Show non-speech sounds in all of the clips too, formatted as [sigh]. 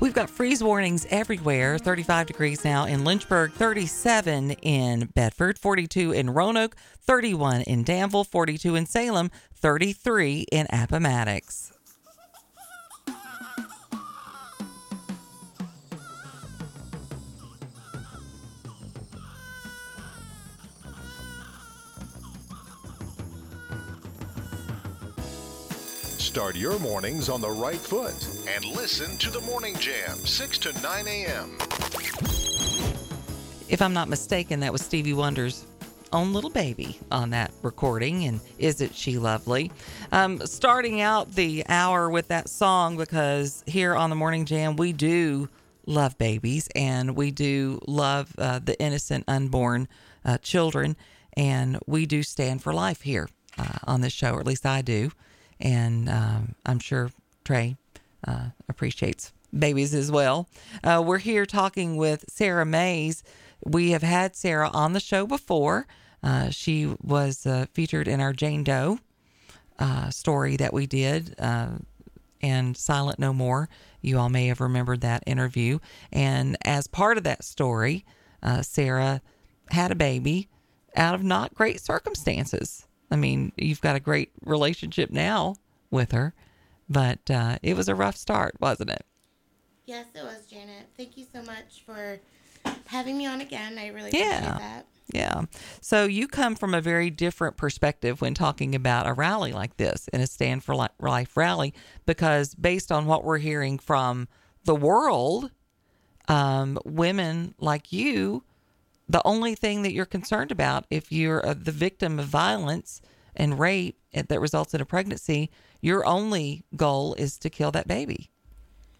We've got freeze warnings everywhere. 35 degrees now in Lynchburg, 37 in Bedford, 42 in Roanoke, 31 in Danville, 42 in Salem, 33 in Appomattox. Start your mornings on the right foot and listen to the Morning Jam, 6 to 9 a.m. If I'm not mistaken, that was Stevie Wonder's own little baby on that recording. And isn't she lovely? Um, starting out the hour with that song because here on the Morning Jam, we do love babies and we do love uh, the innocent unborn uh, children. And we do stand for life here uh, on this show, or at least I do. And um, I'm sure Trey uh, appreciates babies as well. Uh, we're here talking with Sarah Mays. We have had Sarah on the show before. Uh, she was uh, featured in our Jane Doe uh, story that we did, uh, and Silent No More. You all may have remembered that interview. And as part of that story, Sarah had a baby out of not great circumstances. I mean, you've got a great relationship now with her, but uh, it was a rough start, wasn't it? Yes, it was, Janet. Thank you so much for having me on again. I really Yeah. appreciate that. Yeah. So you come from a very different perspective when talking about a rally like this and a Stand for Life rally, because based on what we're hearing from the world, um, women like you, the only thing that you're concerned about if you're uh, the victim of violence and rape that results in a pregnancy, your only goal is to kill that baby.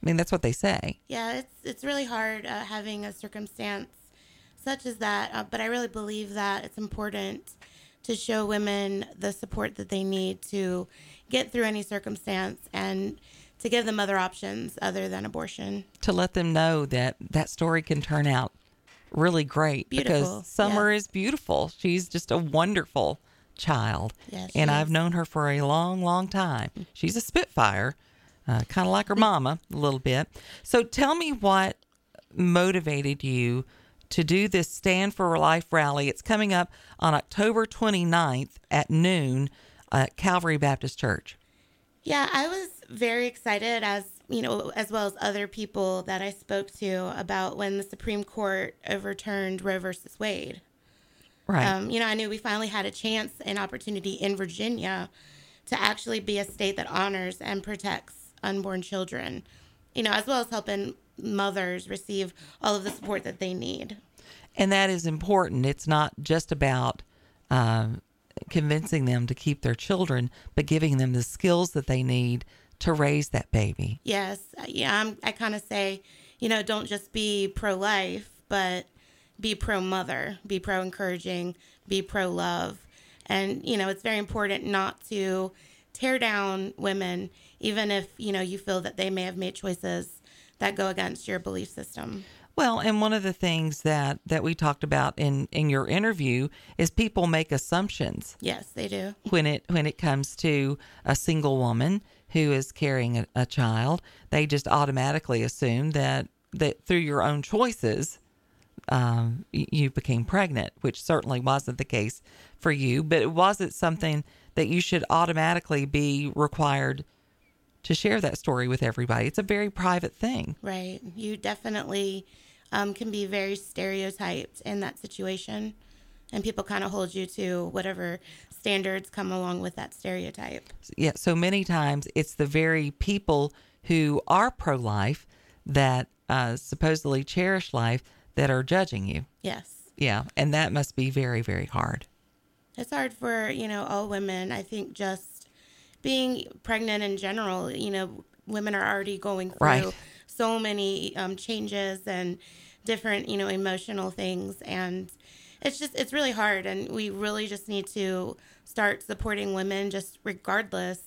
I mean, that's what they say. Yeah, it's it's really hard uh, having a circumstance such as that, uh, but I really believe that it's important to show women the support that they need to get through any circumstance and to give them other options other than abortion. to let them know that that story can turn out really great Beautiful, because Summer is beautiful. She's just a wonderful child. Yeah, she and I've is. known her for a long, long time. She's a Spitfire, uh, kind of like her mama a little bit. So tell me what motivated you to do this Stand for Life rally. It's coming up on October 29th at noon at Calvary Baptist Church. Yeah, I was very excited as you know, as well as other people that I spoke to about when the Supreme Court overturned Roe versus Wade. Right. Um, you know, I knew we finally had a chance and opportunity in Virginia to actually be a state that honors and protects unborn children, you know, as well as helping mothers receive all of the support that they need. And that is important. It's not just about um, convincing them to keep their children, but giving them the skills that they need to raise that baby. Yes, uh, yeah, I'm, I kind of say, you know, don't just be pro life, but be pro mother, be pro encouraging, be pro love. And, you know, it's very important not to tear down women, even if, you know, you feel that they may have made choices that go against your belief system. Well, and one of the things that that we talked about in in your interview is people make assumptions Yes, they do. when it when it comes to a single woman who is carrying a, a child. They just automatically assume that that through your own choices um, you became pregnant, which certainly wasn't the case for you. But it wasn't something that you should automatically be required to share that story with everybody. It's a very private thing. Right. You definitely um, can be very stereotyped in that situation. And people kind of hold you to whatever standards come along with that stereotype. yeah, so many times it's the very people who are pro life that uh, supposedly cherish life that are judging you. Yes. Yeah, and that must be very, very hard. It's hard for, you know, all women. I think just being pregnant in general, you know, women are already going through Right. so many um, changes and different, you know, emotional things. And it's just, it's really hard. And we really just need to start supporting women just regardless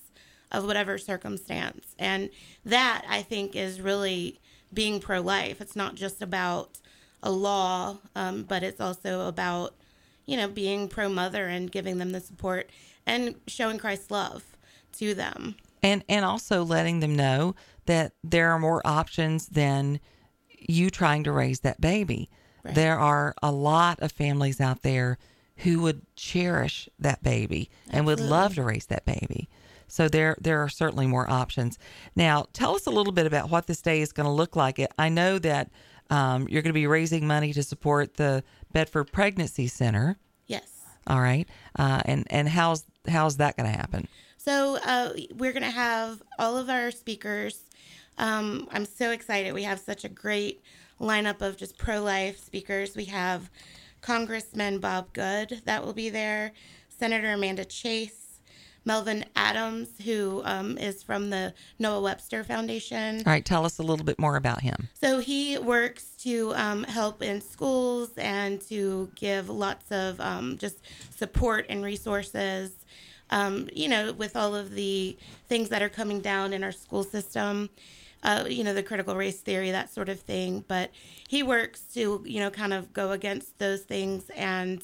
of whatever circumstance. And that, I think, is really being pro life. It's not just about a law, um, but it's also about, you know, being pro mother and giving them the support and showing Christ's love to them. And and also letting them know that there are more options than you trying to raise that baby. Right. There are a lot of families out there who would cherish that baby and would love to raise that baby. So there there are certainly more options. Now, tell us a little bit about what this day is going to look like. I know that um, you're going to be raising money to support the Bedford Pregnancy Center. Yes. All right, uh, and and how's how's that going to happen? So uh, we're going to have all of our speakers. Um, I'm so excited. We have such a great lineup of just pro life speakers. We have Congressman Bob Good that will be there, Senator Amanda Chase, Melvin Adams, who um, is from the Noah Webster Foundation. All right, tell us a little bit more about him. So he works to um, help in schools and to give lots of um, just support and resources. Um, you know, with all of the things that are coming down in our school system, uh, you know, the critical race theory, that sort of thing. But he works to, you know, kind of go against those things and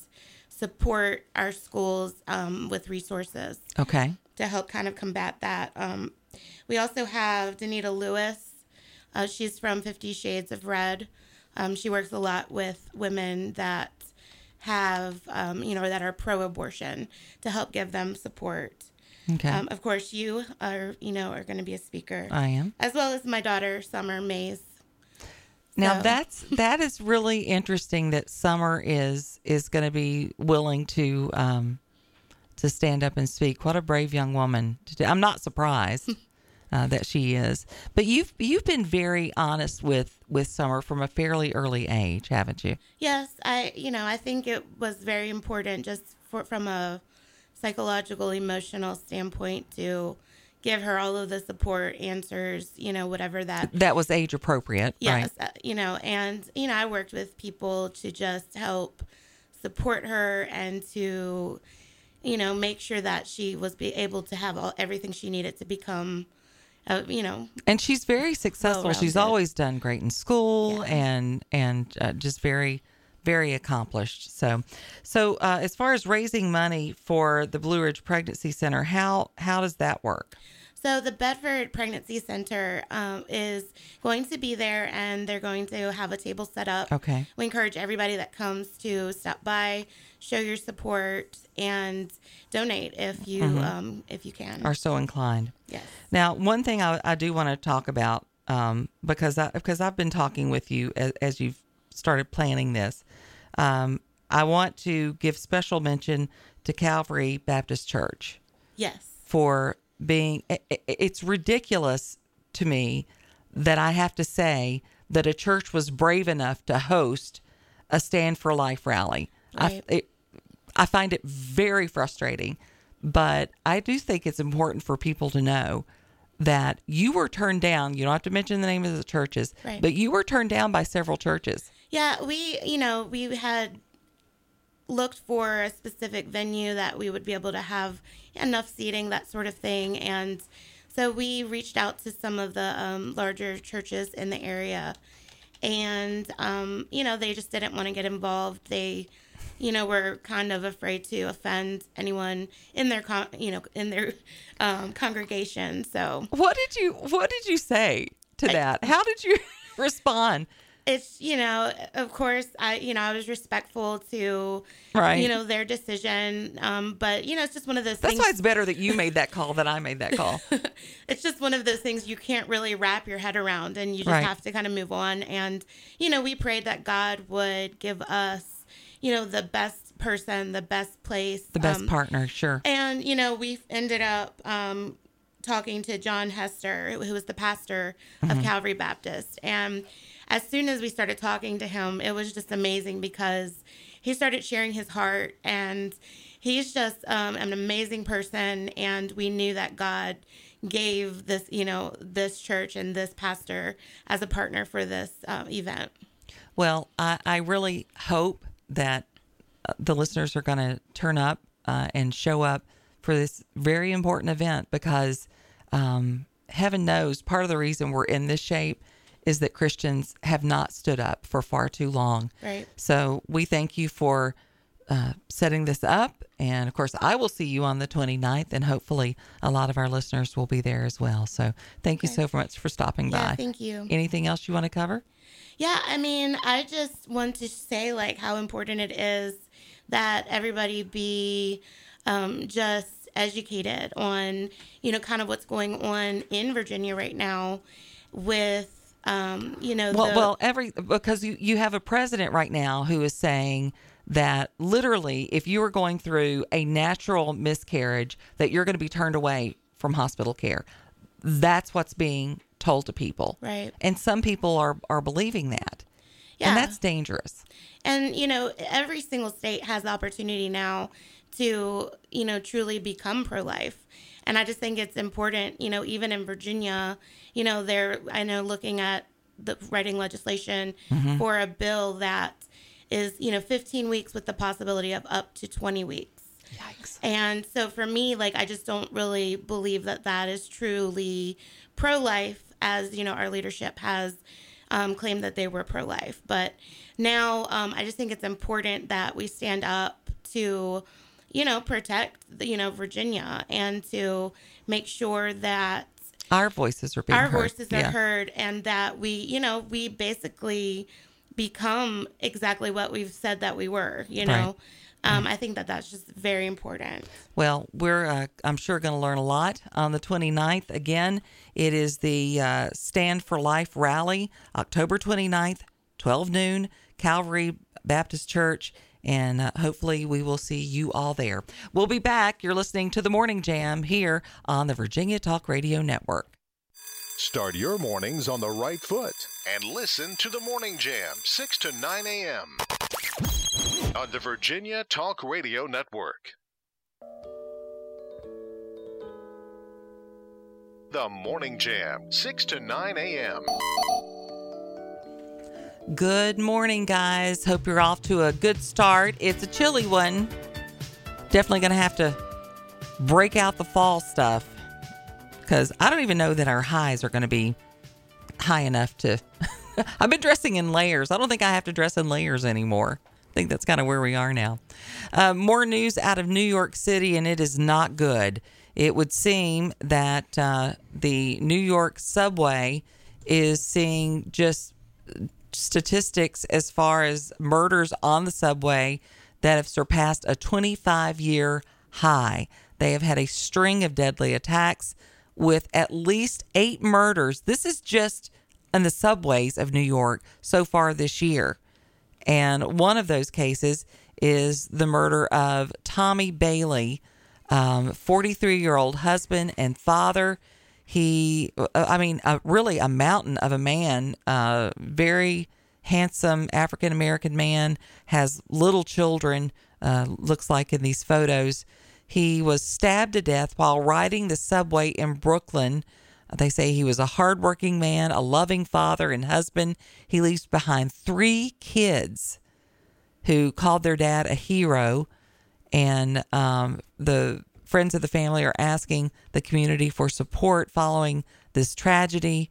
support our schools um, with resources Okay. to help kind of combat that. Um, we also have Danita Lewis. Uh, she's from Fifty Shades of Red. Um, she works a lot with women that have, um, you know, that are pro-abortion to help give them support. Okay. Um, of course, you are, you know, are going to be a speaker, I am. as well as my daughter Summer Mays. Now So- that's that is really interesting that Summer is is going to be willing to um, to stand up and speak. What a brave young woman! To do. I'm not surprised [laughs] uh, that she is. But you've you've been very honest with with Summer from a fairly early age, haven't you? Yes, I you know I think it was very important just for from a psychological emotional standpoint to give her all of the support answers you know whatever that That was age appropriate, yes right? uh, you know and you know I worked with people to just help support her and to you know make sure that she was be able to have all everything she needed to become uh, you know And she's very successful. She's always done great in school Yeah. and and uh, just very very accomplished. So so uh, as far as raising money for the Blue Ridge Pregnancy Center, how how does that work? So the Bedford Pregnancy Center um, is going to be there, and they're going to have a table set up. Okay. We encourage everybody that comes to stop by, show your support, and donate if you um, if you can. Are so inclined. yes. Now, one thing I, I do want to talk about um, because I because I've been talking with you as, as you've started planning this. Um, I want to give special mention to Calvary Baptist Church. Yes. for being it's ridiculous to me that I have to say that a church was brave enough to host a stand for life rally. Right. I, it, I find it very frustrating, but I do think it's important for people to know that you were turned down. You don't have to mention the name of the churches, Right. but you were turned down by several churches. Yeah, we, you know, we had looked for a specific venue that we would be able to have enough seating, that sort of thing. And so we reached out to some of the um, larger churches in the area. And, um, you know, they just didn't want to get involved. They, you know, were kind of afraid to offend anyone in their, con- you know, in their um, congregation. So What did you What did you say to that? How did you [laughs] respond? It's you know of course i you know i was respectful to Right. you know their decision um but you know it's just one of those things. That's things why it's better that you made that call than I made that call. [laughs] it's just one of those things you can't really wrap your head around and you just Right. have to kind of move on and you know we prayed that god would give us you know the best person the best place The best um, partner, sure. and you know we ended up um, talking to John Hester, who was the pastor of Calvary Baptist, and as soon as we started talking to him, it was just amazing because he started sharing his heart, and he's just um, an amazing person, and we knew that God gave this, you know, this church and this pastor as a partner for this uh, event. Well, I, I really hope that uh, the listeners are going to turn up uh, and show up for this very important event because um, heaven knows part of the reason we're in this shape is that Christians have not stood up for far too long. Right. So we thank you for uh, setting this up. And of course, I will see you on the 29th, and hopefully, a lot of our listeners will be there as well. So, thank you so much for stopping Yeah, by. thank you. Anything else you want to cover? Yeah, I mean, I just want to say like how important it is that everybody be um, just educated on you know kind of what's going on in Virginia right now with um, you know Well, the, well, every because you you have a president right now who is saying that literally, if you are going through a natural miscarriage, that you're going to be turned away from hospital care. That's what's being told to people, Right. And some people are are believing that, Yeah. and that's dangerous. And you know, every single state has the opportunity now to, you know, truly become pro-life. And I just think it's important, you know, even in Virginia, you know, they're I know looking at the writing legislation for a bill that is, you know, 15 weeks with the possibility of up to 20 weeks. Yikes! And so for me, like, I just don't really believe that that is truly pro life, as, you know, our leadership has um, claimed that they were pro life. But now um, I just think it's important that we stand up to, you know, protect, the, you know, Virginia and to make sure that Our voices are being our heard. voices are Yeah. heard and that we, you know, we basically become exactly what we've said that we were, you know. Um, I think that that's just very important. Well, we're, uh, I'm sure, going to learn a lot on the 29th. Again, it is the uh, Stand for Life rally, October 29th, 12 noon, Calvary Baptist Church. And uh, hopefully, we will see you all there. We'll be back. You're listening to the Morning Jam here on the Virginia Talk Radio Network. Start your mornings on the right foot and listen to the Morning Jam, 6 to 9 a.m. on the Virginia Talk Radio Network. The Morning Jam, 6 to 9 a.m. Good morning, guys. Hope you're off to a good start. It's a chilly one. Definitely going to have to break out the fall stuff because I don't even know that our highs are going to be high enough to. [laughs] I've been dressing in layers. I don't think I have to dress in layers anymore. I think that's kind of where we are now. Uh, more news out of New York City, and it is not good. It would seem that uh, the New York subway is seeing just statistics as far as murders on the subway that have surpassed a 25 year high. They have had a string of deadly attacks with at least eight murders. This is just in the subways of New York so far this year. And one of those cases is the murder of Tommy Bailey, um, 43 year old husband and father. He, uh, I mean, uh, really a mountain of a man, uh, very handsome African American man, has little children, uh, looks like in these photos. He was stabbed to death while riding the subway in Brooklyn. They say he was a hardworking man, a loving father and husband. He leaves behind three kids who called their dad a hero. And um, the friends of the family are asking the community for support following this tragedy.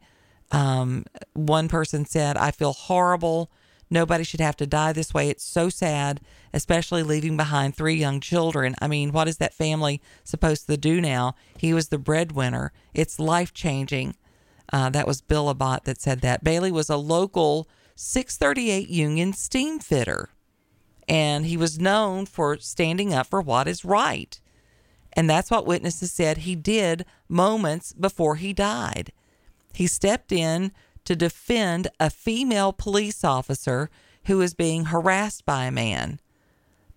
Um, one person said, I feel horrible. Nobody should have to die this way. It's so sad, especially leaving behind three young children. I mean, what is that family supposed to do now? He was the breadwinner. It's life changing. Uh, that was Bill Abbott that said that. Bailey was a local 638 Union steam fitter, and he was known for standing up for what is right. And that's what witnesses said he did moments before he died. He stepped in to defend a female police officer who was being harassed by a man.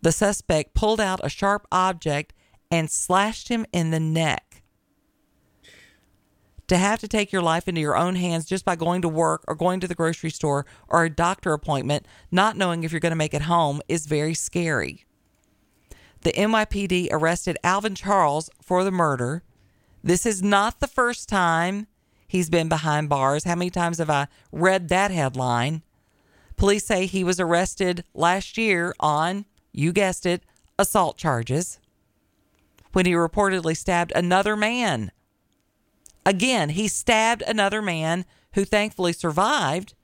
The suspect pulled out a sharp object and slashed him in the neck. To have to take your life into your own hands just by going to work or going to the grocery store or a doctor appointment, not knowing if you're going to make it home, is very scary. The NYPD arrested Alvin Charles for the murder. This is not the first time he's been behind bars. How many times have I read that headline? Police say he was arrested last year on, you guessed it, assault charges when he reportedly stabbed another man. Again, he stabbed another man who thankfully survived,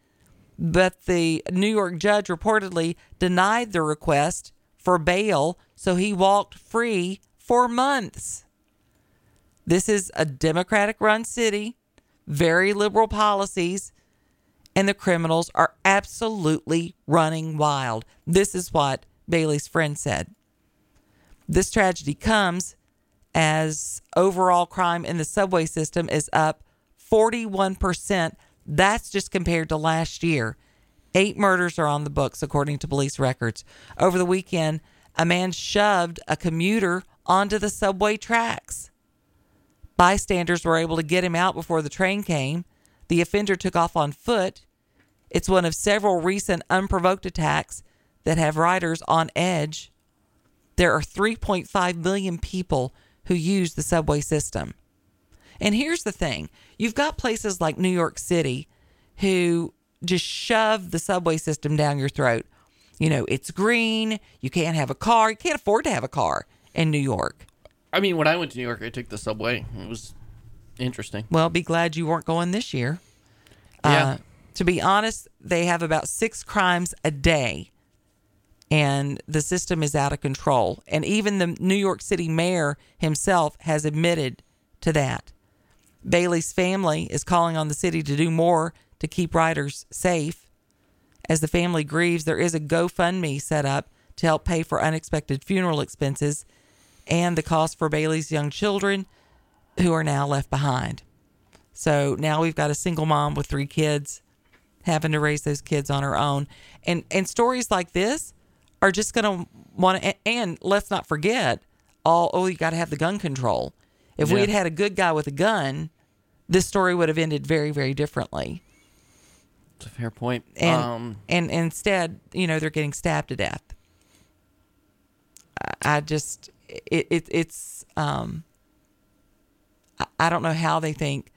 but the New York judge reportedly denied the request for bail, so he walked free for months. This is a Democratic run city, very liberal policies, and the criminals are absolutely running wild. This is what Bailey's friend said. This tragedy comes as overall crime in the subway system is up 41%. That's just compared to last year. Eight murders are on the books, according to police records. Over the weekend, a man shoved a commuter onto the subway tracks. Bystanders were able to get him out before the train came. The offender took off on foot. It's one of several recent unprovoked attacks that have riders on edge. There are 3.5 million people who use the subway system. And here's the thing you've got places like New York City who just shove the subway system down your throat. You know, it's green, you can't have a car, you can't afford to have a car in New York. I mean, when I went to New York, I took the subway. It was interesting. Well, be glad you weren't going this year. Yeah. Uh, to be honest, they have about six crimes a day, and the system is out of control. And even the New York City mayor himself has admitted to that. Bailey's family is calling on the city to do more to keep riders safe. As the family grieves, there is a GoFundMe set up to help pay for unexpected funeral expenses and the cost for Bailey's young children who are now left behind. So now we've got a single mom with three kids having to raise those kids on her own. And and stories like this are just going to want to and let's not forget all oh you got to have the gun control. If we had had a good guy with a gun, this story would have ended very very differently. It's a fair point. And um, and instead, you know, they're getting stabbed to death. I, I just it, it it's um I, I don't know how they think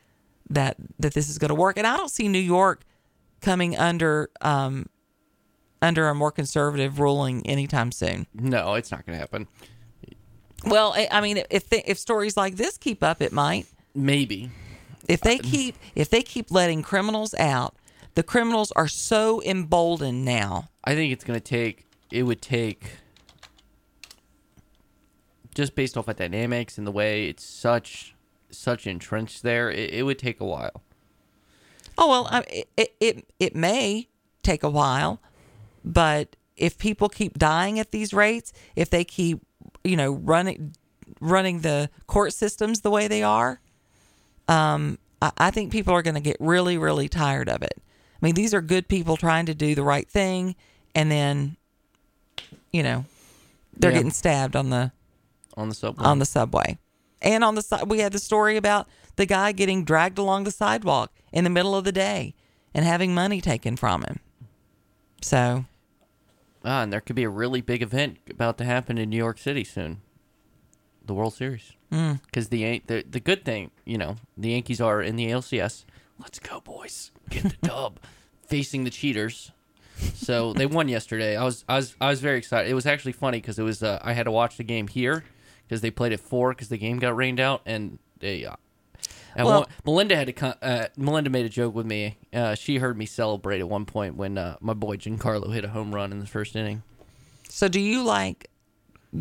that that this is going to work, and I don't see New York coming under um under a more conservative ruling anytime soon. no, it's not going to happen. Well, I, I mean, if they, if stories like this keep up, it might. Maybe. If they keep if they keep letting criminals out, the criminals are so emboldened now. I think it's going to take. It would take. Just based off of dynamics and the way it's such, such entrenched there, it, it would take a while. Oh well, I, it, it it may take a while, but if people keep dying at these rates, if they keep, you know, running running the court systems the way they are, um, I, I think people are going to get really, really tired of it. I mean, these are good people trying to do the right thing, and then, you know, they're Yeah. getting stabbed on the On the subway. on the subway. And on the side, we had the story about the guy getting dragged along the sidewalk in the middle of the day and having money taken from him. So, ah, and there could be a really big event about to happen in New York City soon. The World Series. Because the, the the good thing, you know, the Yankees are in the ALCS. Let's go, boys! Get the dub, [laughs] facing the cheaters. So they won yesterday. I was I was I was very excited. It was actually funny because it was uh, I had to watch the game here because they played at four because the game got rained out and they. Uh, at Well- one, Melinda had to. co- Uh, Melinda made a joke with me. Uh, she heard me celebrate at one point when uh, my boy Giancarlo hit a home run in the first inning. so do you like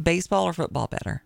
baseball or football better?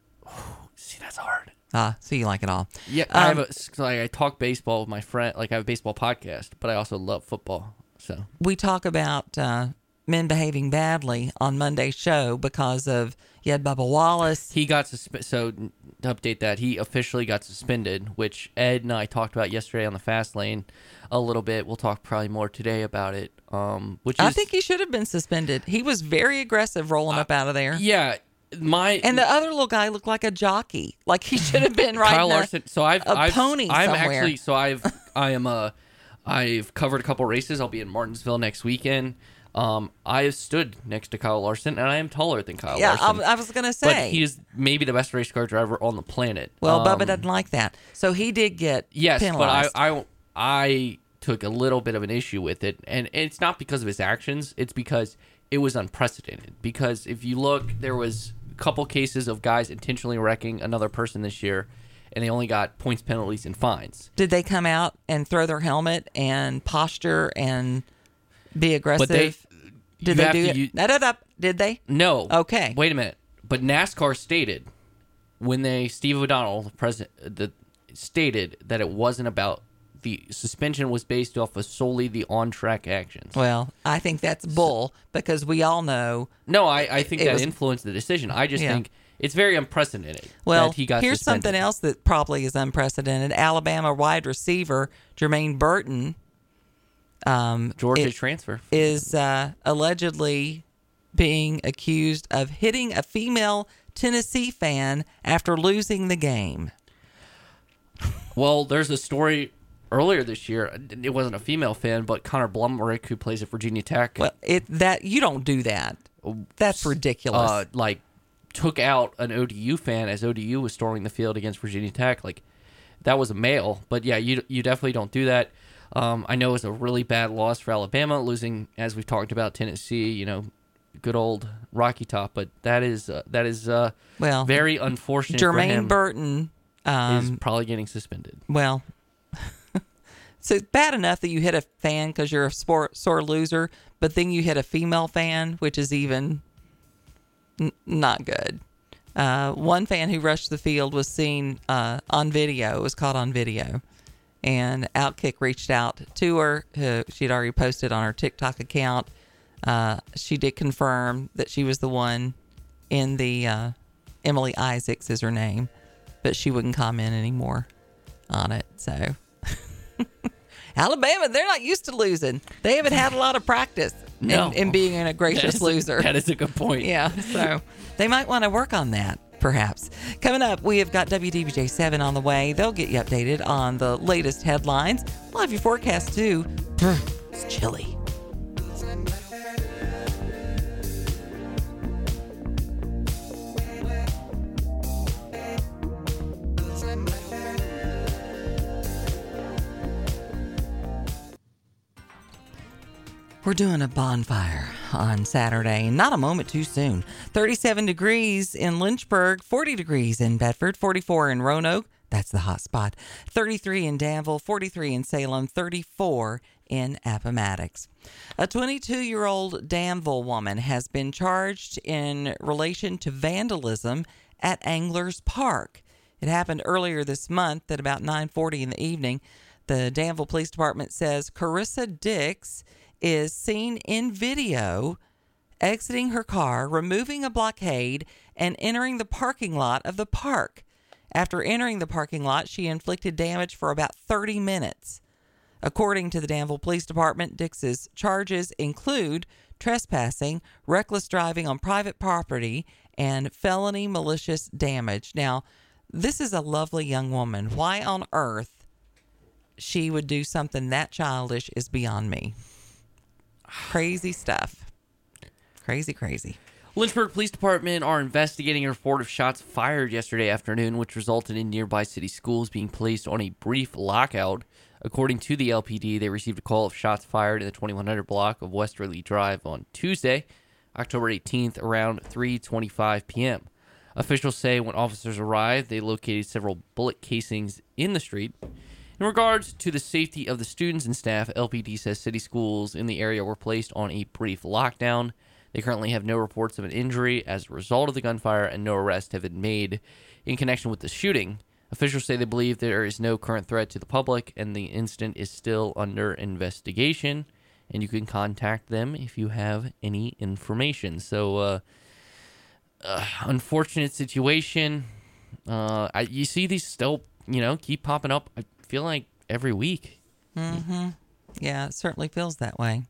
See, that's hard. Ah, so you like it all. Yeah, I have Um, a, like I talk baseball with my friend. Like I have a baseball podcast, but I also love football. So We talk about uh, men behaving badly on Monday's show because of you had Bubba Wallace. he got suspended. So to update that, he officially got suspended, which Ed and I talked about yesterday on the fast lane a little bit. We'll talk probably more today about it. Um, which is, I think he should have been suspended. He was very aggressive rolling up out of there. yeah, my And the other little guy looked like a jockey. Like he should have been [laughs] riding Kyle a- Larson. So I've a I've, pony I'm somewhere. actually so I've [laughs] I am uh I've covered a couple races. I'll be in Martinsville next weekend. Um, I have stood next to Kyle Larson, and I am taller than Kyle Yeah, I, Larson. I was gonna but say. he is maybe the best race car driver on the planet. well, Um, Bubba doesn't like that, so he did get Yes, penalized. but I, I I took a little bit of an issue with it, and it's not because of his actions. It's because it was unprecedented. Because if you look, there was a couple cases of guys intentionally wrecking another person this year, and they only got points, penalties, and fines. did they come out and throw their helmet and posture and be aggressive? They did they do it? u- Da, da, da. Did did they? No. Okay. Wait a minute. But NASCAR stated when they Steve O'Donnell, the president, the stated that it wasn't about the suspension was based off of solely the on-track actions. Well, I think that's bull because we all know. No, I, I think It that was- influenced the decision. I just Yeah. think it's very unprecedented. Well, that he got here's suspended. something else that probably is unprecedented. Alabama wide receiver Jermaine Burton um, Georgia it- transfer. is uh, allegedly being accused of hitting a female Tennessee fan after losing the game. Well, there's a story earlier this year. It wasn't a female fan, but Connor Blumrick, who plays at Virginia Tech, Well, it that you don't do that. That's ridiculous. uh, like took out an ODU fan as ODU was storming the field against Virginia Tech. Like that was a male, but yeah, you you definitely don't do that. Um, I know it was a really bad loss for Alabama, losing as we've talked about Tennessee. You know, good old Rocky Top, but that is uh, that is uh, well, very unfortunate. for Jermaine Burton. is Um, probably getting suspended. well, so it's bad enough that you hit a fan because you're a sport sore loser, but then you hit a female fan, which is even n- not good. Uh, one fan who rushed the field was seen uh, on video. Was caught on video, and Outkick reached out to her. Who she'd already posted on her TikTok account. Uh, she did confirm that she was the one in the uh, Emily Isaacs is her name, but she wouldn't comment anymore on it. So [laughs] Alabama, they're not used to losing. They haven't had a lot of practice in- No. in, being a That gracious a- loser. that is a good point. Yeah, so they might want to work on that, perhaps. Coming up, we have got WDBJ 7 on the way. They'll get you updated on the latest headlines. We'll have your forecast too. Hmm, it's chilly. We're doing a bonfire on Saturday, not a moment too soon. 37 degrees in Lynchburg, 40 degrees in Bedford, 44 in Roanoke. That's the hot spot. 33 in Danville, 43 in Salem, 34 in Appomattox. A 22 year old Danville woman has been charged in relation to vandalism at Anglers Park. It happened earlier this month at about 9:40 in the evening. The Danville Police Department says Carissa Dix is seen in video exiting her car, removing a blockade, and entering the parking lot of the park. After entering the parking lot, she inflicted damage for about 30 minutes. According to the Danville Police Department, Dix's charges include trespassing, reckless driving on private property, and felony malicious damage. Now, this is a lovely young woman. Why on earth she would do something that childish is beyond me. Crazy stuff. Crazy, crazy. Lynchburg Police Department are investigating a report of shots fired yesterday afternoon, which resulted in nearby city schools being placed on a brief lockout. According to the LPD, they received a call of shots fired in the 2100 block of Westerly Drive on Tuesday, October 18th, around 3:25 p.m. Officials say when officers arrived, they located several bullet casings in the street. In regards to the safety of the students and staff, LPD says city schools in the area were placed on a brief lockdown. They currently have no reports of an injury as a result of the gunfire, and no arrests have been made in connection with the shooting. Officials say they believe there is no current threat to the public, and the incident is still under investigation. And you can contact them if you have any information. So, uh, uh, unfortunate situation. Uh, I, you see these still, you know, keep popping up. I feel like every week. Mm-hmm. Yeah, it certainly feels that way.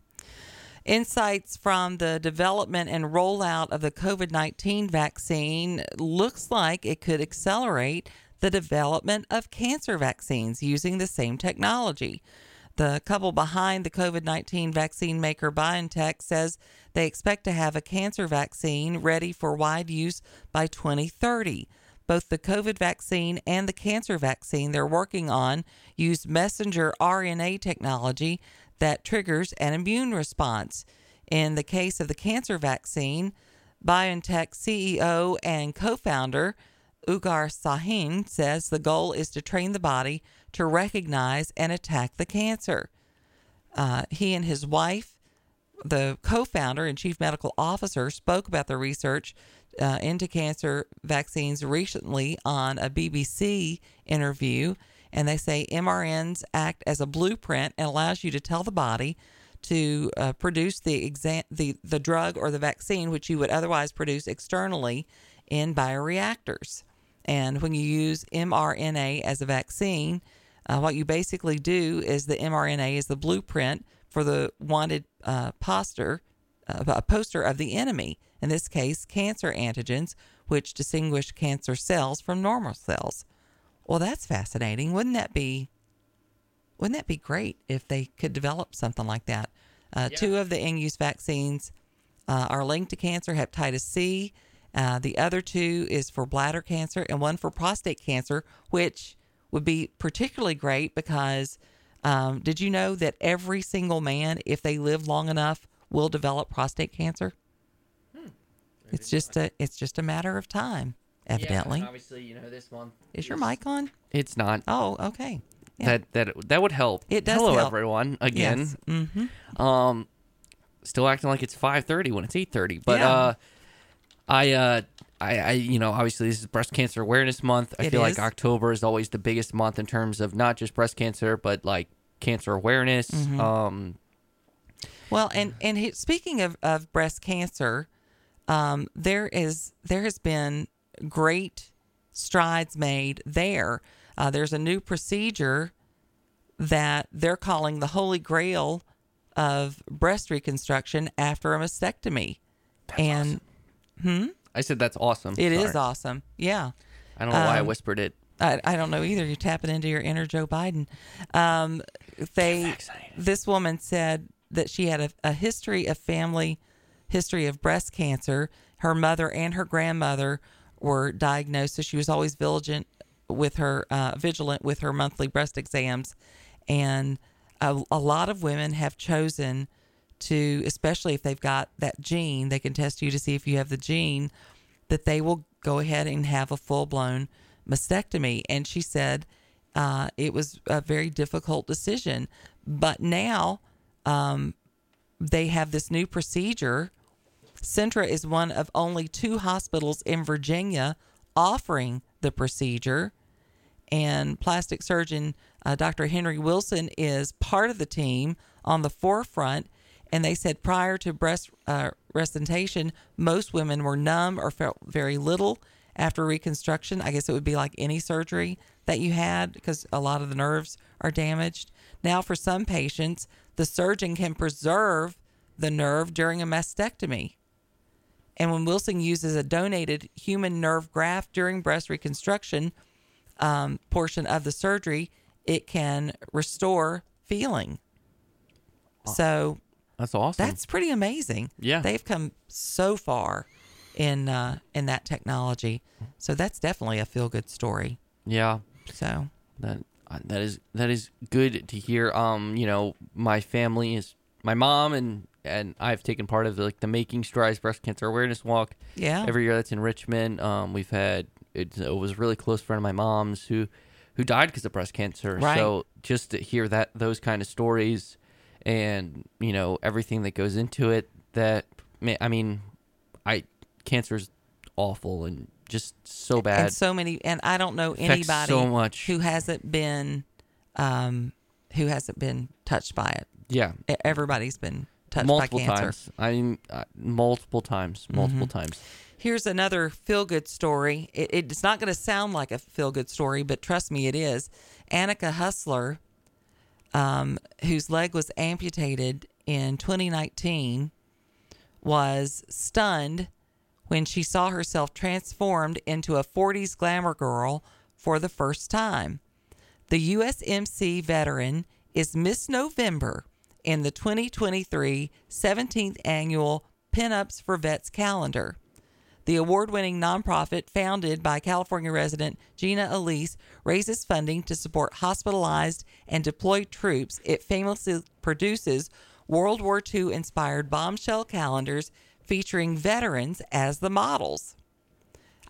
Insights from the development and rollout of the COVID 19 vaccine looks like it could accelerate the development of cancer vaccines using the same technology. The couple behind the COVID 19 vaccine maker BioNTech says they expect to have a cancer vaccine ready for wide use by 2030. Both the COVID vaccine and the cancer vaccine they're working on use messenger RNA technology that triggers an immune response. In the case of the cancer vaccine, BioNTech CEO and co founder Ugur Sahin says the goal is to train the body to recognize and attack the cancer. Uh, he and his wife the co-founder and chief medical officer spoke about the research uh, into cancer vaccines recently on a BBC interview, and they say mRNAs act as a blueprint and allows you to tell the body to uh, produce the, exa- the the drug or the vaccine which you would otherwise produce externally in bioreactors. And when you use mRNA as a vaccine, uh, what you basically do is the mRNA is the blueprint for the wanted uh, poster, uh, a poster of the enemy. In this case, cancer antigens, which distinguish cancer cells from normal cells. Well, that's fascinating. Wouldn't that be? Wouldn't that be great if they could develop something like that? Uh, Two of the in-use vaccines uh, are linked to cancer, hepatitis C. Uh, the other two is for bladder cancer and one for prostate cancer, which would be particularly great because um, did you know that every single man, if they live long enough, will develop prostate cancer? It's just a it's just a matter of time, evidently. obviously, you know this one is your mic on? It's not. Oh, okay. Yeah. That that that would help. It does Hello, help. everyone. Again, Yes. Mm-hmm. um, still acting like it's five thirty when it's eight thirty. But Yeah. uh, I uh, I, I you know obviously this is Breast Cancer Awareness Month. I It feel is. like October is always the biggest month in terms of not just breast cancer but like cancer awareness. Mm-hmm. Um, Well, and and he, speaking of, of breast cancer, um, there is there has been great strides made there. Uh, there's a new procedure that they're calling the holy grail of breast reconstruction after a mastectomy, and I said that's awesome. it is Sorry. awesome. Yeah. I don't know why I um, whispered it. I, I don't know either. You're tapping into your inner Joe Biden. Um, they this woman said that she had a, a history of family history of breast cancer. Her mother and her grandmother were diagnosed, so she was always vigilant with her uh, vigilant with her monthly breast exams, and a, a lot of women have chosen to, especially if they've got that gene, they can test you to see if you have the gene, that they will go ahead and have a full blown mastectomy. And she said uh, it was a very difficult decision, but now um, they have this new procedure. Centra is one of only two hospitals in Virginia offering the procedure. And plastic surgeon uh, Dr. Henry Wilson is part of the team on the forefront. And they said prior to breast uh, most women were numb or felt very little after reconstruction. I guess it would be like any surgery that you had because a lot of the nerves are damaged. Now, for some patients, the surgeon can preserve the nerve during a mastectomy. And when Wilson uses a donated human nerve graft during breast reconstruction um, portion of the surgery, it can restore feeling. So That's awesome. that's pretty amazing. Yeah. they've come so far in uh, in that technology. So that's definitely a feel good story. yeah. So That uh, that is that is good to hear. Um, you know, my family is my mom and and I've taken part of like the Making Strides Breast Cancer Awareness Walk. Yeah. Every year that's in Richmond. Um, we've had it, it was a really close friend of my mom's who who died because of breast cancer. Right. So just to hear that those kind of stories and you know everything that goes into it that I mean I cancer's awful and just so bad. and so many, and I don't know anybody so much. who hasn't been um, who hasn't been touched by it. yeah. Everybody's been touched multiple by cancer. times. I mean, uh, multiple times, multiple times. Here's another feel good story. It, it's not going to sound like a feel good story, but trust me, it is. Annika Hustler, um, whose leg was amputated in 2019, was stunned when she saw herself transformed into a 40s glamour girl for the first time. The USMC veteran is Miss November in the 2023 17th annual Pinups for Vets calendar. The award winning nonprofit, founded by California resident Gina Elise, raises funding to support hospitalized and deployed troops. It famously produces World War II inspired bombshell calendars featuring veterans as the models.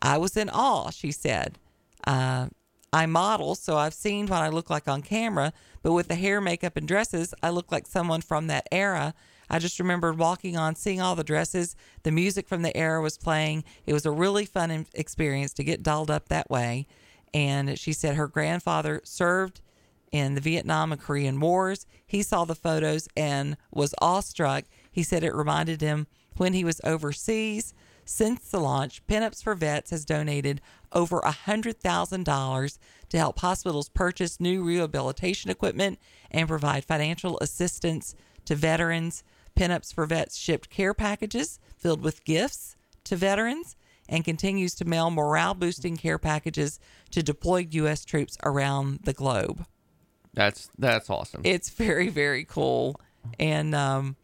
I was in awe, she said. Uh, I model, so I've seen what I look like on camera, but with the hair, makeup, and dresses, I look like someone from that era. I just remembered walking on, seeing all the dresses. The music from the era was playing. It was a really fun experience to get dolled up that way. And she said her grandfather served in the Vietnam and Korean Wars. He saw the photos and was awestruck. He said it reminded him when he was overseas. Since the launch, Pinups for Vets has donated over $100,000 to help hospitals purchase new rehabilitation equipment and provide financial assistance to veterans. Pinups for Vets shipped care packages filled with gifts to veterans and continues to mail morale boosting care packages to deployed U.S. troops around the globe. That's that's awesome. It's very very cool, and um,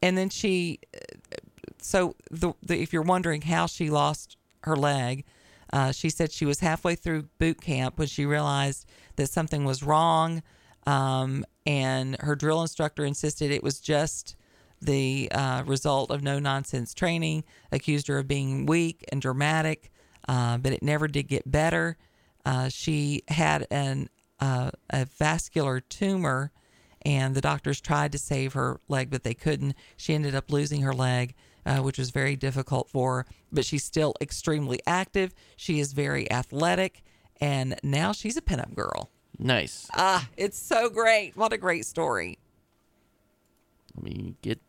and then she, so the, the if you're wondering how she lost her leg, uh, she said she was halfway through boot camp when she realized that something was wrong, um, and her drill instructor insisted it was just the uh, result of no nonsense training. Accused her of being weak and dramatic, uh, but it never did get better. Uh, she had an uh, a vascular tumor, and the doctors tried to save her leg, but they couldn't. She ended up losing her leg, uh, which was very difficult for her, but she's still extremely active. She is very athletic, and now she's a pinup girl. Nice. Ah, it's so great. What a great story. Let me get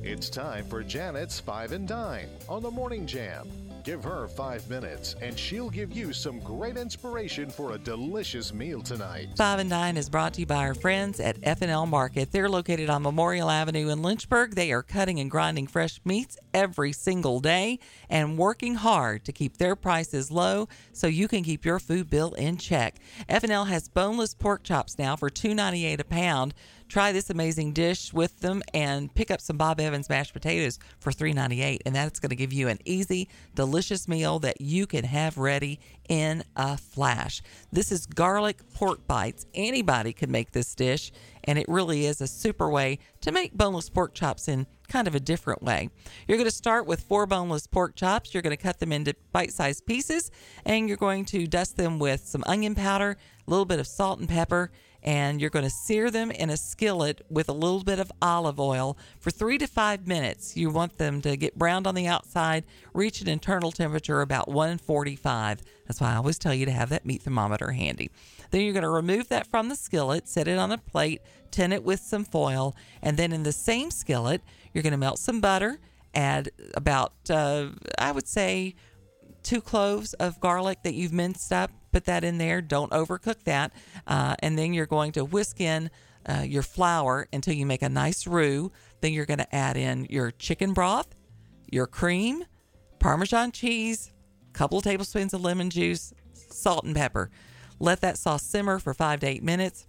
It's time for Janet's Five and Dine on the Morning Jam. Give her five minutes, and she'll give you some great inspiration for a delicious meal tonight. Five and Dine is brought to you by our friends at F&L Market. They're located on Memorial Avenue in Lynchburg. They are cutting and grinding fresh meats every single day and working hard to keep their prices low so you can keep your food bill in check. F&L has boneless pork chops now for $2.98 a pound. Try this amazing dish with them and pick up some Bob Evans mashed potatoes for $3.98 and that's going to give you an easy, delicious meal that you can have ready in a flash. This is garlic pork bites. Anybody can make this dish and it really is a super way to make boneless pork chops in kind of a different way. You're going to start with four boneless pork chops. You're going to cut them into bite sized pieces and you're going to dust them with some onion powder, a little bit of salt and pepper, and you're going to sear them in a skillet with a little bit of olive oil for three to five minutes. You want them to get browned on the outside, reach an internal temperature about 145. That's why I always tell you to have that meat thermometer handy. Then you're going to remove that from the skillet, set it on a plate, tin it with some foil, and then in the same skillet, you're going to melt some butter, add about, uh, I would say, two cloves of garlic that you've minced up. Put that in there. Don't overcook that. Uh, and then you're going to whisk in uh, your flour until you make a nice roux. Then you're going to add in your chicken broth, your cream, Parmesan cheese, couple tablespoons of lemon juice, salt and pepper. Let that sauce simmer for five to eight minutes.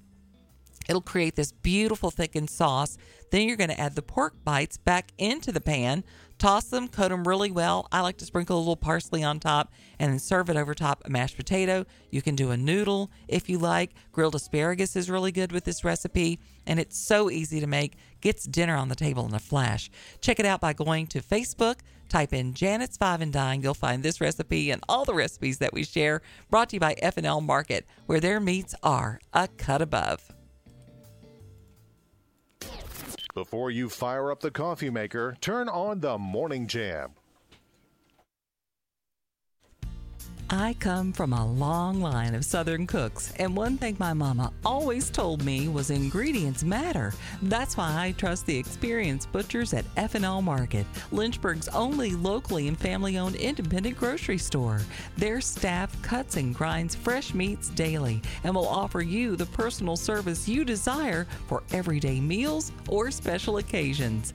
It'll create this beautiful thickened sauce. Then you're going to add the pork bites back into the pan, toss them, coat them really well. I like to sprinkle a little parsley on top and then serve it over top a mashed potato. You can do a noodle if you like. Grilled asparagus is really good with this recipe, and it's so easy to make. Gets dinner on the table in a flash. Check it out by going to Facebook. Type in Janet's Five and Dine. You'll find this recipe and all the recipes that we share. Brought to you by F&L Market, where their meats are a cut above. Before you fire up the coffee maker, turn on the Morning Jam. I come from a long line of Southern cooks, and one thing my mama always told me was ingredients matter. That's why I trust the experienced butchers at F&L Market, Lynchburg's only locally and family-owned independent grocery store. Their staff cuts and grinds fresh meats daily and will offer you the personal service you desire for everyday meals or special occasions.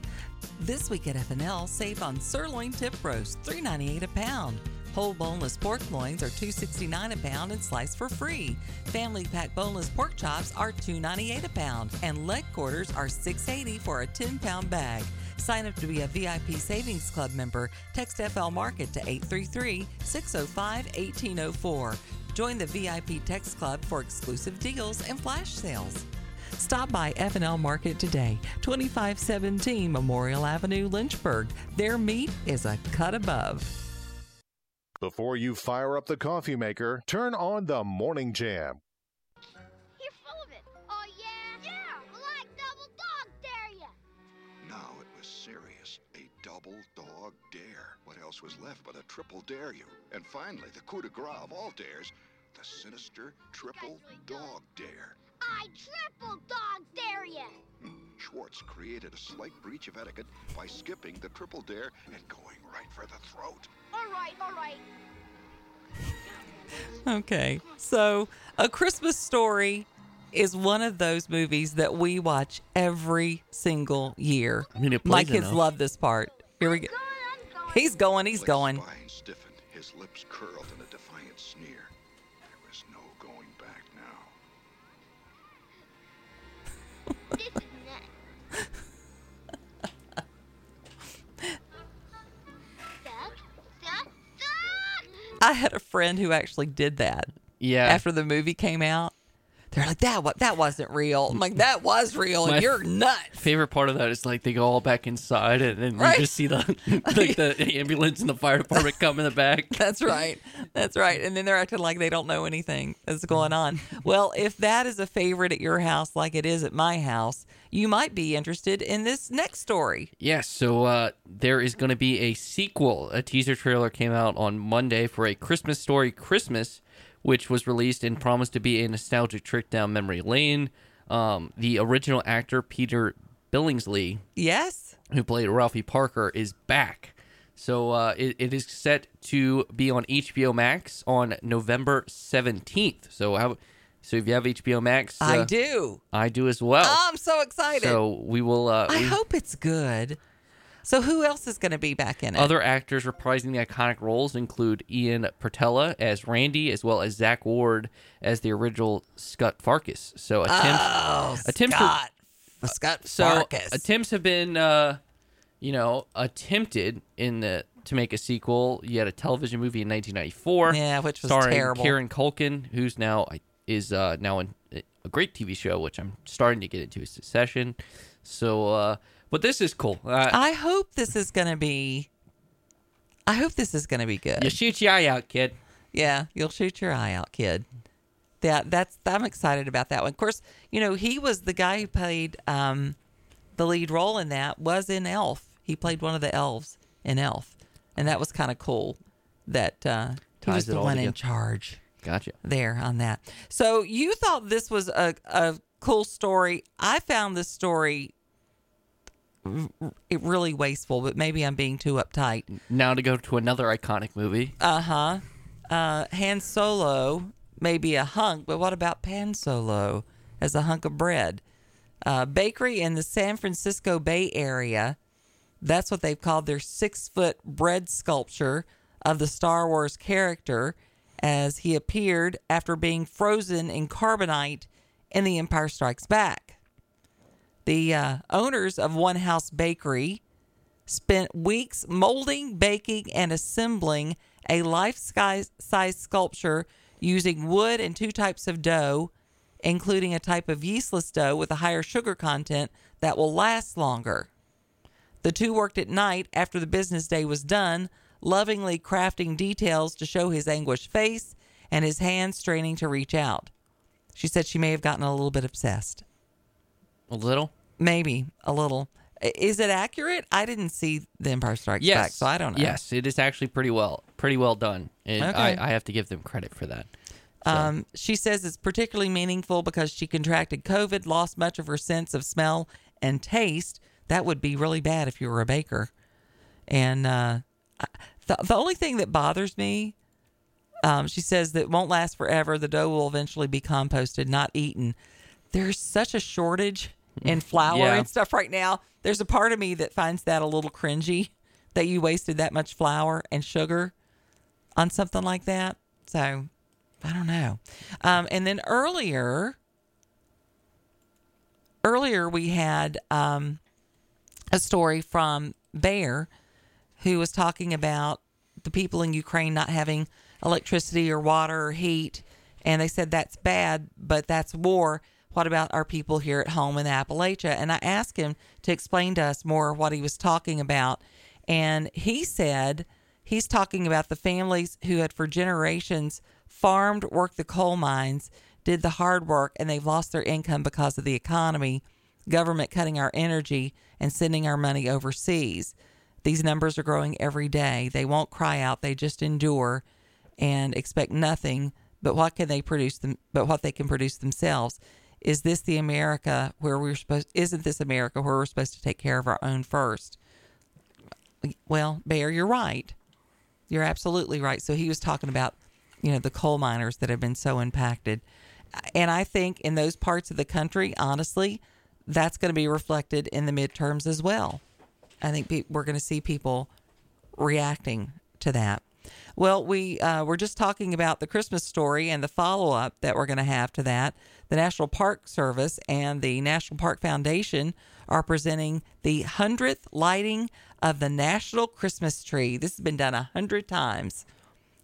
This week at F&L, save on sirloin tip roast, $3.98 a pound. Whole boneless pork loins are $2.69 a pound and sliced for free. Family pack boneless pork chops are $2.98 a pound, and leg quarters are $6.80 for a 10 pound bag. Sign up to be a VIP Savings Club member. Text FL Market to 833 605 1804. Join the VIP Text Club for exclusive deals and flash sales. Stop by F&L Market today, 2517 Memorial Avenue, Lynchburg. Their meat is a cut above. Before you fire up the coffee maker, turn on the Morning Jam. You're full of it. Oh, yeah? Yeah, I like double dog dare ya! Now it was serious. A double dog dare. What else was left but a triple dare you? And finally, the coup de grace of all dares, the sinister triple dog dare. I triple dog dare you! Hmm, Schwartz created a slight breach of etiquette by skipping the triple dare and going right for the throat. All right, all right. Okay. So, A Christmas Story is one of those movies that we watch every single year. I mean, it My kids enough. love this part. Here we go. Good, I'm going. He's going, he's Blake's going. spine stiffened, his lips curled I had a friend who actually did that Yeah. after the movie came out. They're like, that, wa- that wasn't real. I'm like, that was real. My- and you're nuts. Favorite part of that is like they go all back inside and then Right. you just see the [laughs] like the ambulance and the fire department come in the back. [laughs] That's right. That's right. And then they're acting like they don't know anything that's going on. Well, if that is a favorite at your house, like it is at my house, you might be interested in this next story. Yes, so uh, there is going to be a sequel. A teaser trailer came out on Monday for a Christmas Story Christmas, which was released and promised to be a nostalgic trip down memory lane. Um, the original actor Peter Billingsley, Yes. who played Ralphie Parker, is back. So uh, it, it is set to be on HBO Max on November seventeenth. So how? So if you have HBO Max, I uh, do. I do as well. I'm so excited. so we will. Uh, I we- hope it's good. So who else is going to be back in it? Other actors reprising the iconic roles include Ian Petrella as Randy, as well as Zach Ward as the original Scott Farkas. So attempts, oh, attempts to- Scott. Scott so Farkas. attempts have been, uh, you know, attempted in the to make a sequel. You had a television movie in 1994, Yeah, which was starring terrible. Kieran Culkin, who's now is uh, now in a great TV show, which I'm starting to get into Succession. So, uh, but this is cool. Uh, I hope this is going to be. I hope this is going to be good. you shoot your eye out, kid. Yeah, you'll shoot your eye out, kid. That that's I'm excited about that one. Of course, you know he was the guy who played um, the lead role in that was in Elf. He played one of the elves in Elf, and that was kind of cool. That uh, he was the one in charge Gotcha. there on that. So you thought this was a a cool story. I found this story really wasteful, but maybe I'm being too uptight. Now to go to another iconic movie. Uh huh. Uh, Han Solo may be a hunk, but what about Pan Solo as a hunk of bread? Uh, bakery in the San Francisco Bay Area. That's what they've called their six foot bread sculpture of the Star Wars character as he appeared after being frozen in carbonite in The Empire Strikes Back. The uh, owners of One House Bakery spent weeks molding, baking, and assembling a life size sculpture using wood and two types of dough, including a type of yeastless dough with a higher sugar content that will last longer. The two worked at night after the business day was done, lovingly crafting details to show his anguished face and his hands straining to reach out. She said she may have gotten a little bit obsessed. A little. Maybe a little. Is it accurate? I didn't see The Empire Strikes Yes. Back, so I don't know. Yes, it is actually pretty well, pretty well done, and Okay. I, I have to give them credit for that. So, Um, she says it's particularly meaningful because she contracted COVID, lost much of her sense of smell and taste. That would be really bad if you were a baker. And uh, the, the only thing that bothers me, um, she says that won't last forever. The dough will eventually be composted, not eaten. There's such a shortage in flour Yeah. and stuff right now. There's a part of me that finds that a little cringy that you wasted that much flour and sugar on something like that. So I don't know. Um, and then earlier, earlier we had um, a story from Bear, who was talking about the people in Ukraine not having electricity or water or heat, and they said that's bad, but that's war. What about our people here at home in Appalachia? And I asked him to explain to us more what he was talking about, and he said he's talking about the families who had for generations farmed, worked the coal mines, did the hard work, and they've lost their income because of the economy. government cutting our energy and sending our money overseas. These numbers are growing every day. They won't cry out, they just endure and expect nothing but what can they produce them but what they can produce themselves. Is this the America where we're supposed isn't this America where we're supposed to take care of our own first? Well, Bear, you're right. You're absolutely right. So he was talking about, you know, the coal miners that have been so impacted. And I think in those parts of the country, honestly, that's going to be reflected in the midterms as well. I think we're going to see people reacting to that. Well, we uh, we're just talking about the Christmas story and the follow up that we're going to have to that. The National Park Service and the National Park Foundation are presenting the hundredth lighting of the National Christmas Tree. This has been done a hundred times.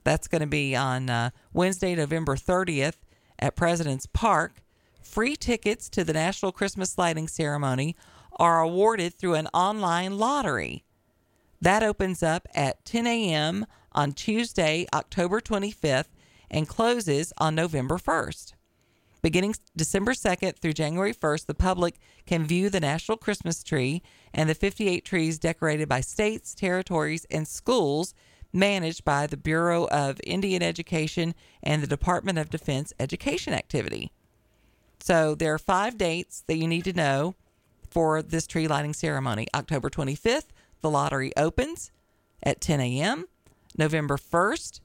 That's going to be on uh, Wednesday, November 30th at President's Park. Free tickets to the National Christmas Lighting Ceremony are awarded through an online lottery. That opens up at 10 a.m. on Tuesday, October 25th, and closes on November 1st. Beginning December 2nd through January 1st, the public can view the National Christmas Tree and the 58 trees decorated by states, territories, and schools managed by the Bureau of Indian Education and the Department of Defense Education Activity. So there are five dates that you need to know for this tree lighting ceremony. October 25th, the lottery opens at 10 a.m. November 1st,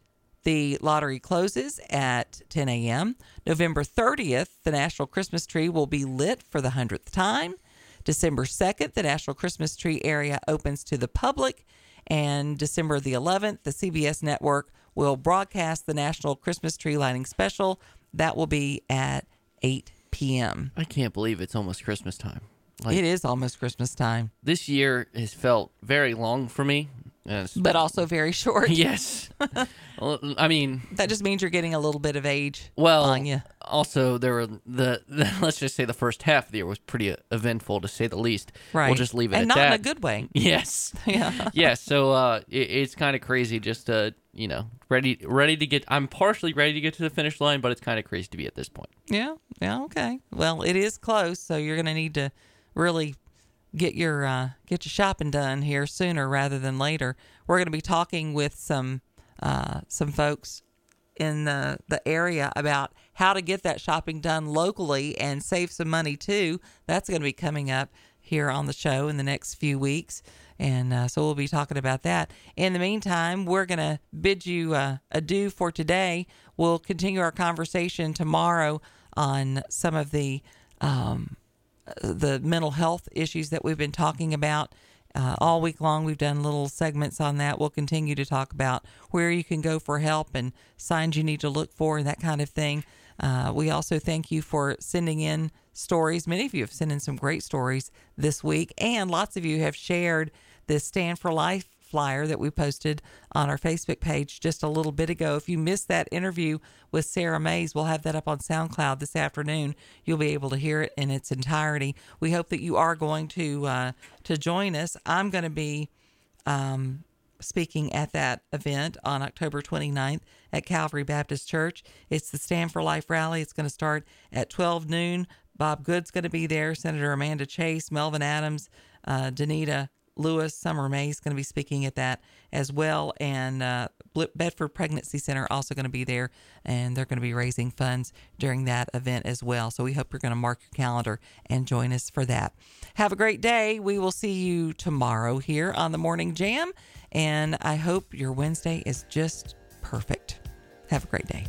the lottery closes at 10 a.m. November 30th, the National Christmas Tree will be lit for the 100th time. December 2nd, the National Christmas Tree area opens to the public. And December the 11th, the CBS network will broadcast the National Christmas Tree Lighting Special. That will be at 8 p.m. I can't believe it's almost Christmas time. Like It is almost Christmas time, this year has felt very long for me. Yes. but also very short. [laughs] yes. [laughs] Well, I mean, That just means you're getting a little bit of age well, on you. also there were the, the [laughs] let's just say the first half of the year was pretty uh, eventful to say the least. Right. We'll just leave it and at not that. in a good way. Yes. Yeah. yeah. So uh, it, it's kind of crazy. Just uh, you know, ready, ready to get. I'm partially ready to get to the finish line, but it's kind of crazy to be at this point. Yeah. Yeah. Okay. Well, it is close, so you're going to need to really get your uh, get your shopping done here sooner rather than later. We're going to be talking with some uh, some folks in the the area about how to get that shopping done locally and save some money too. That's going to be coming up here on the show in the next few weeks. And uh, so we'll be talking about that. In the meantime, we're going to bid you uh, adieu for today. We'll continue our conversation tomorrow on some of the um, the mental health issues that we've been talking about uh, all week long. We've done little segments on that. We'll continue to talk about where you can go for help and signs you need to look for and that kind of thing. Uh, we also thank you for sending in stories. Many of you have sent in some great stories this week, and lots of you have shared this Stand for Life flyer that we posted on our Facebook page just a little bit ago. If you missed that interview with Sarah Mays, we'll have that up on SoundCloud this afternoon. You'll be able to hear it in its entirety. We hope that you are going to uh, to join us. I'm going to be um, speaking at that event on October 29th at Calvary Baptist Church. It's the Stand for Life rally. It's going to start at 12 noon. Bob Good's going to be there. Senator Amanda Chase, Melvin Adams, uh, Danita Lewis, Summer May is going to be speaking at that as well. And uh, Bedford Pregnancy Center also going to be there, and they're going to be raising funds during that event as well. So we hope you're going to mark your calendar and join us for that. Have a great day. We will see you tomorrow here on the Morning Jam, and I hope your Wednesday is just perfect. Have a great day.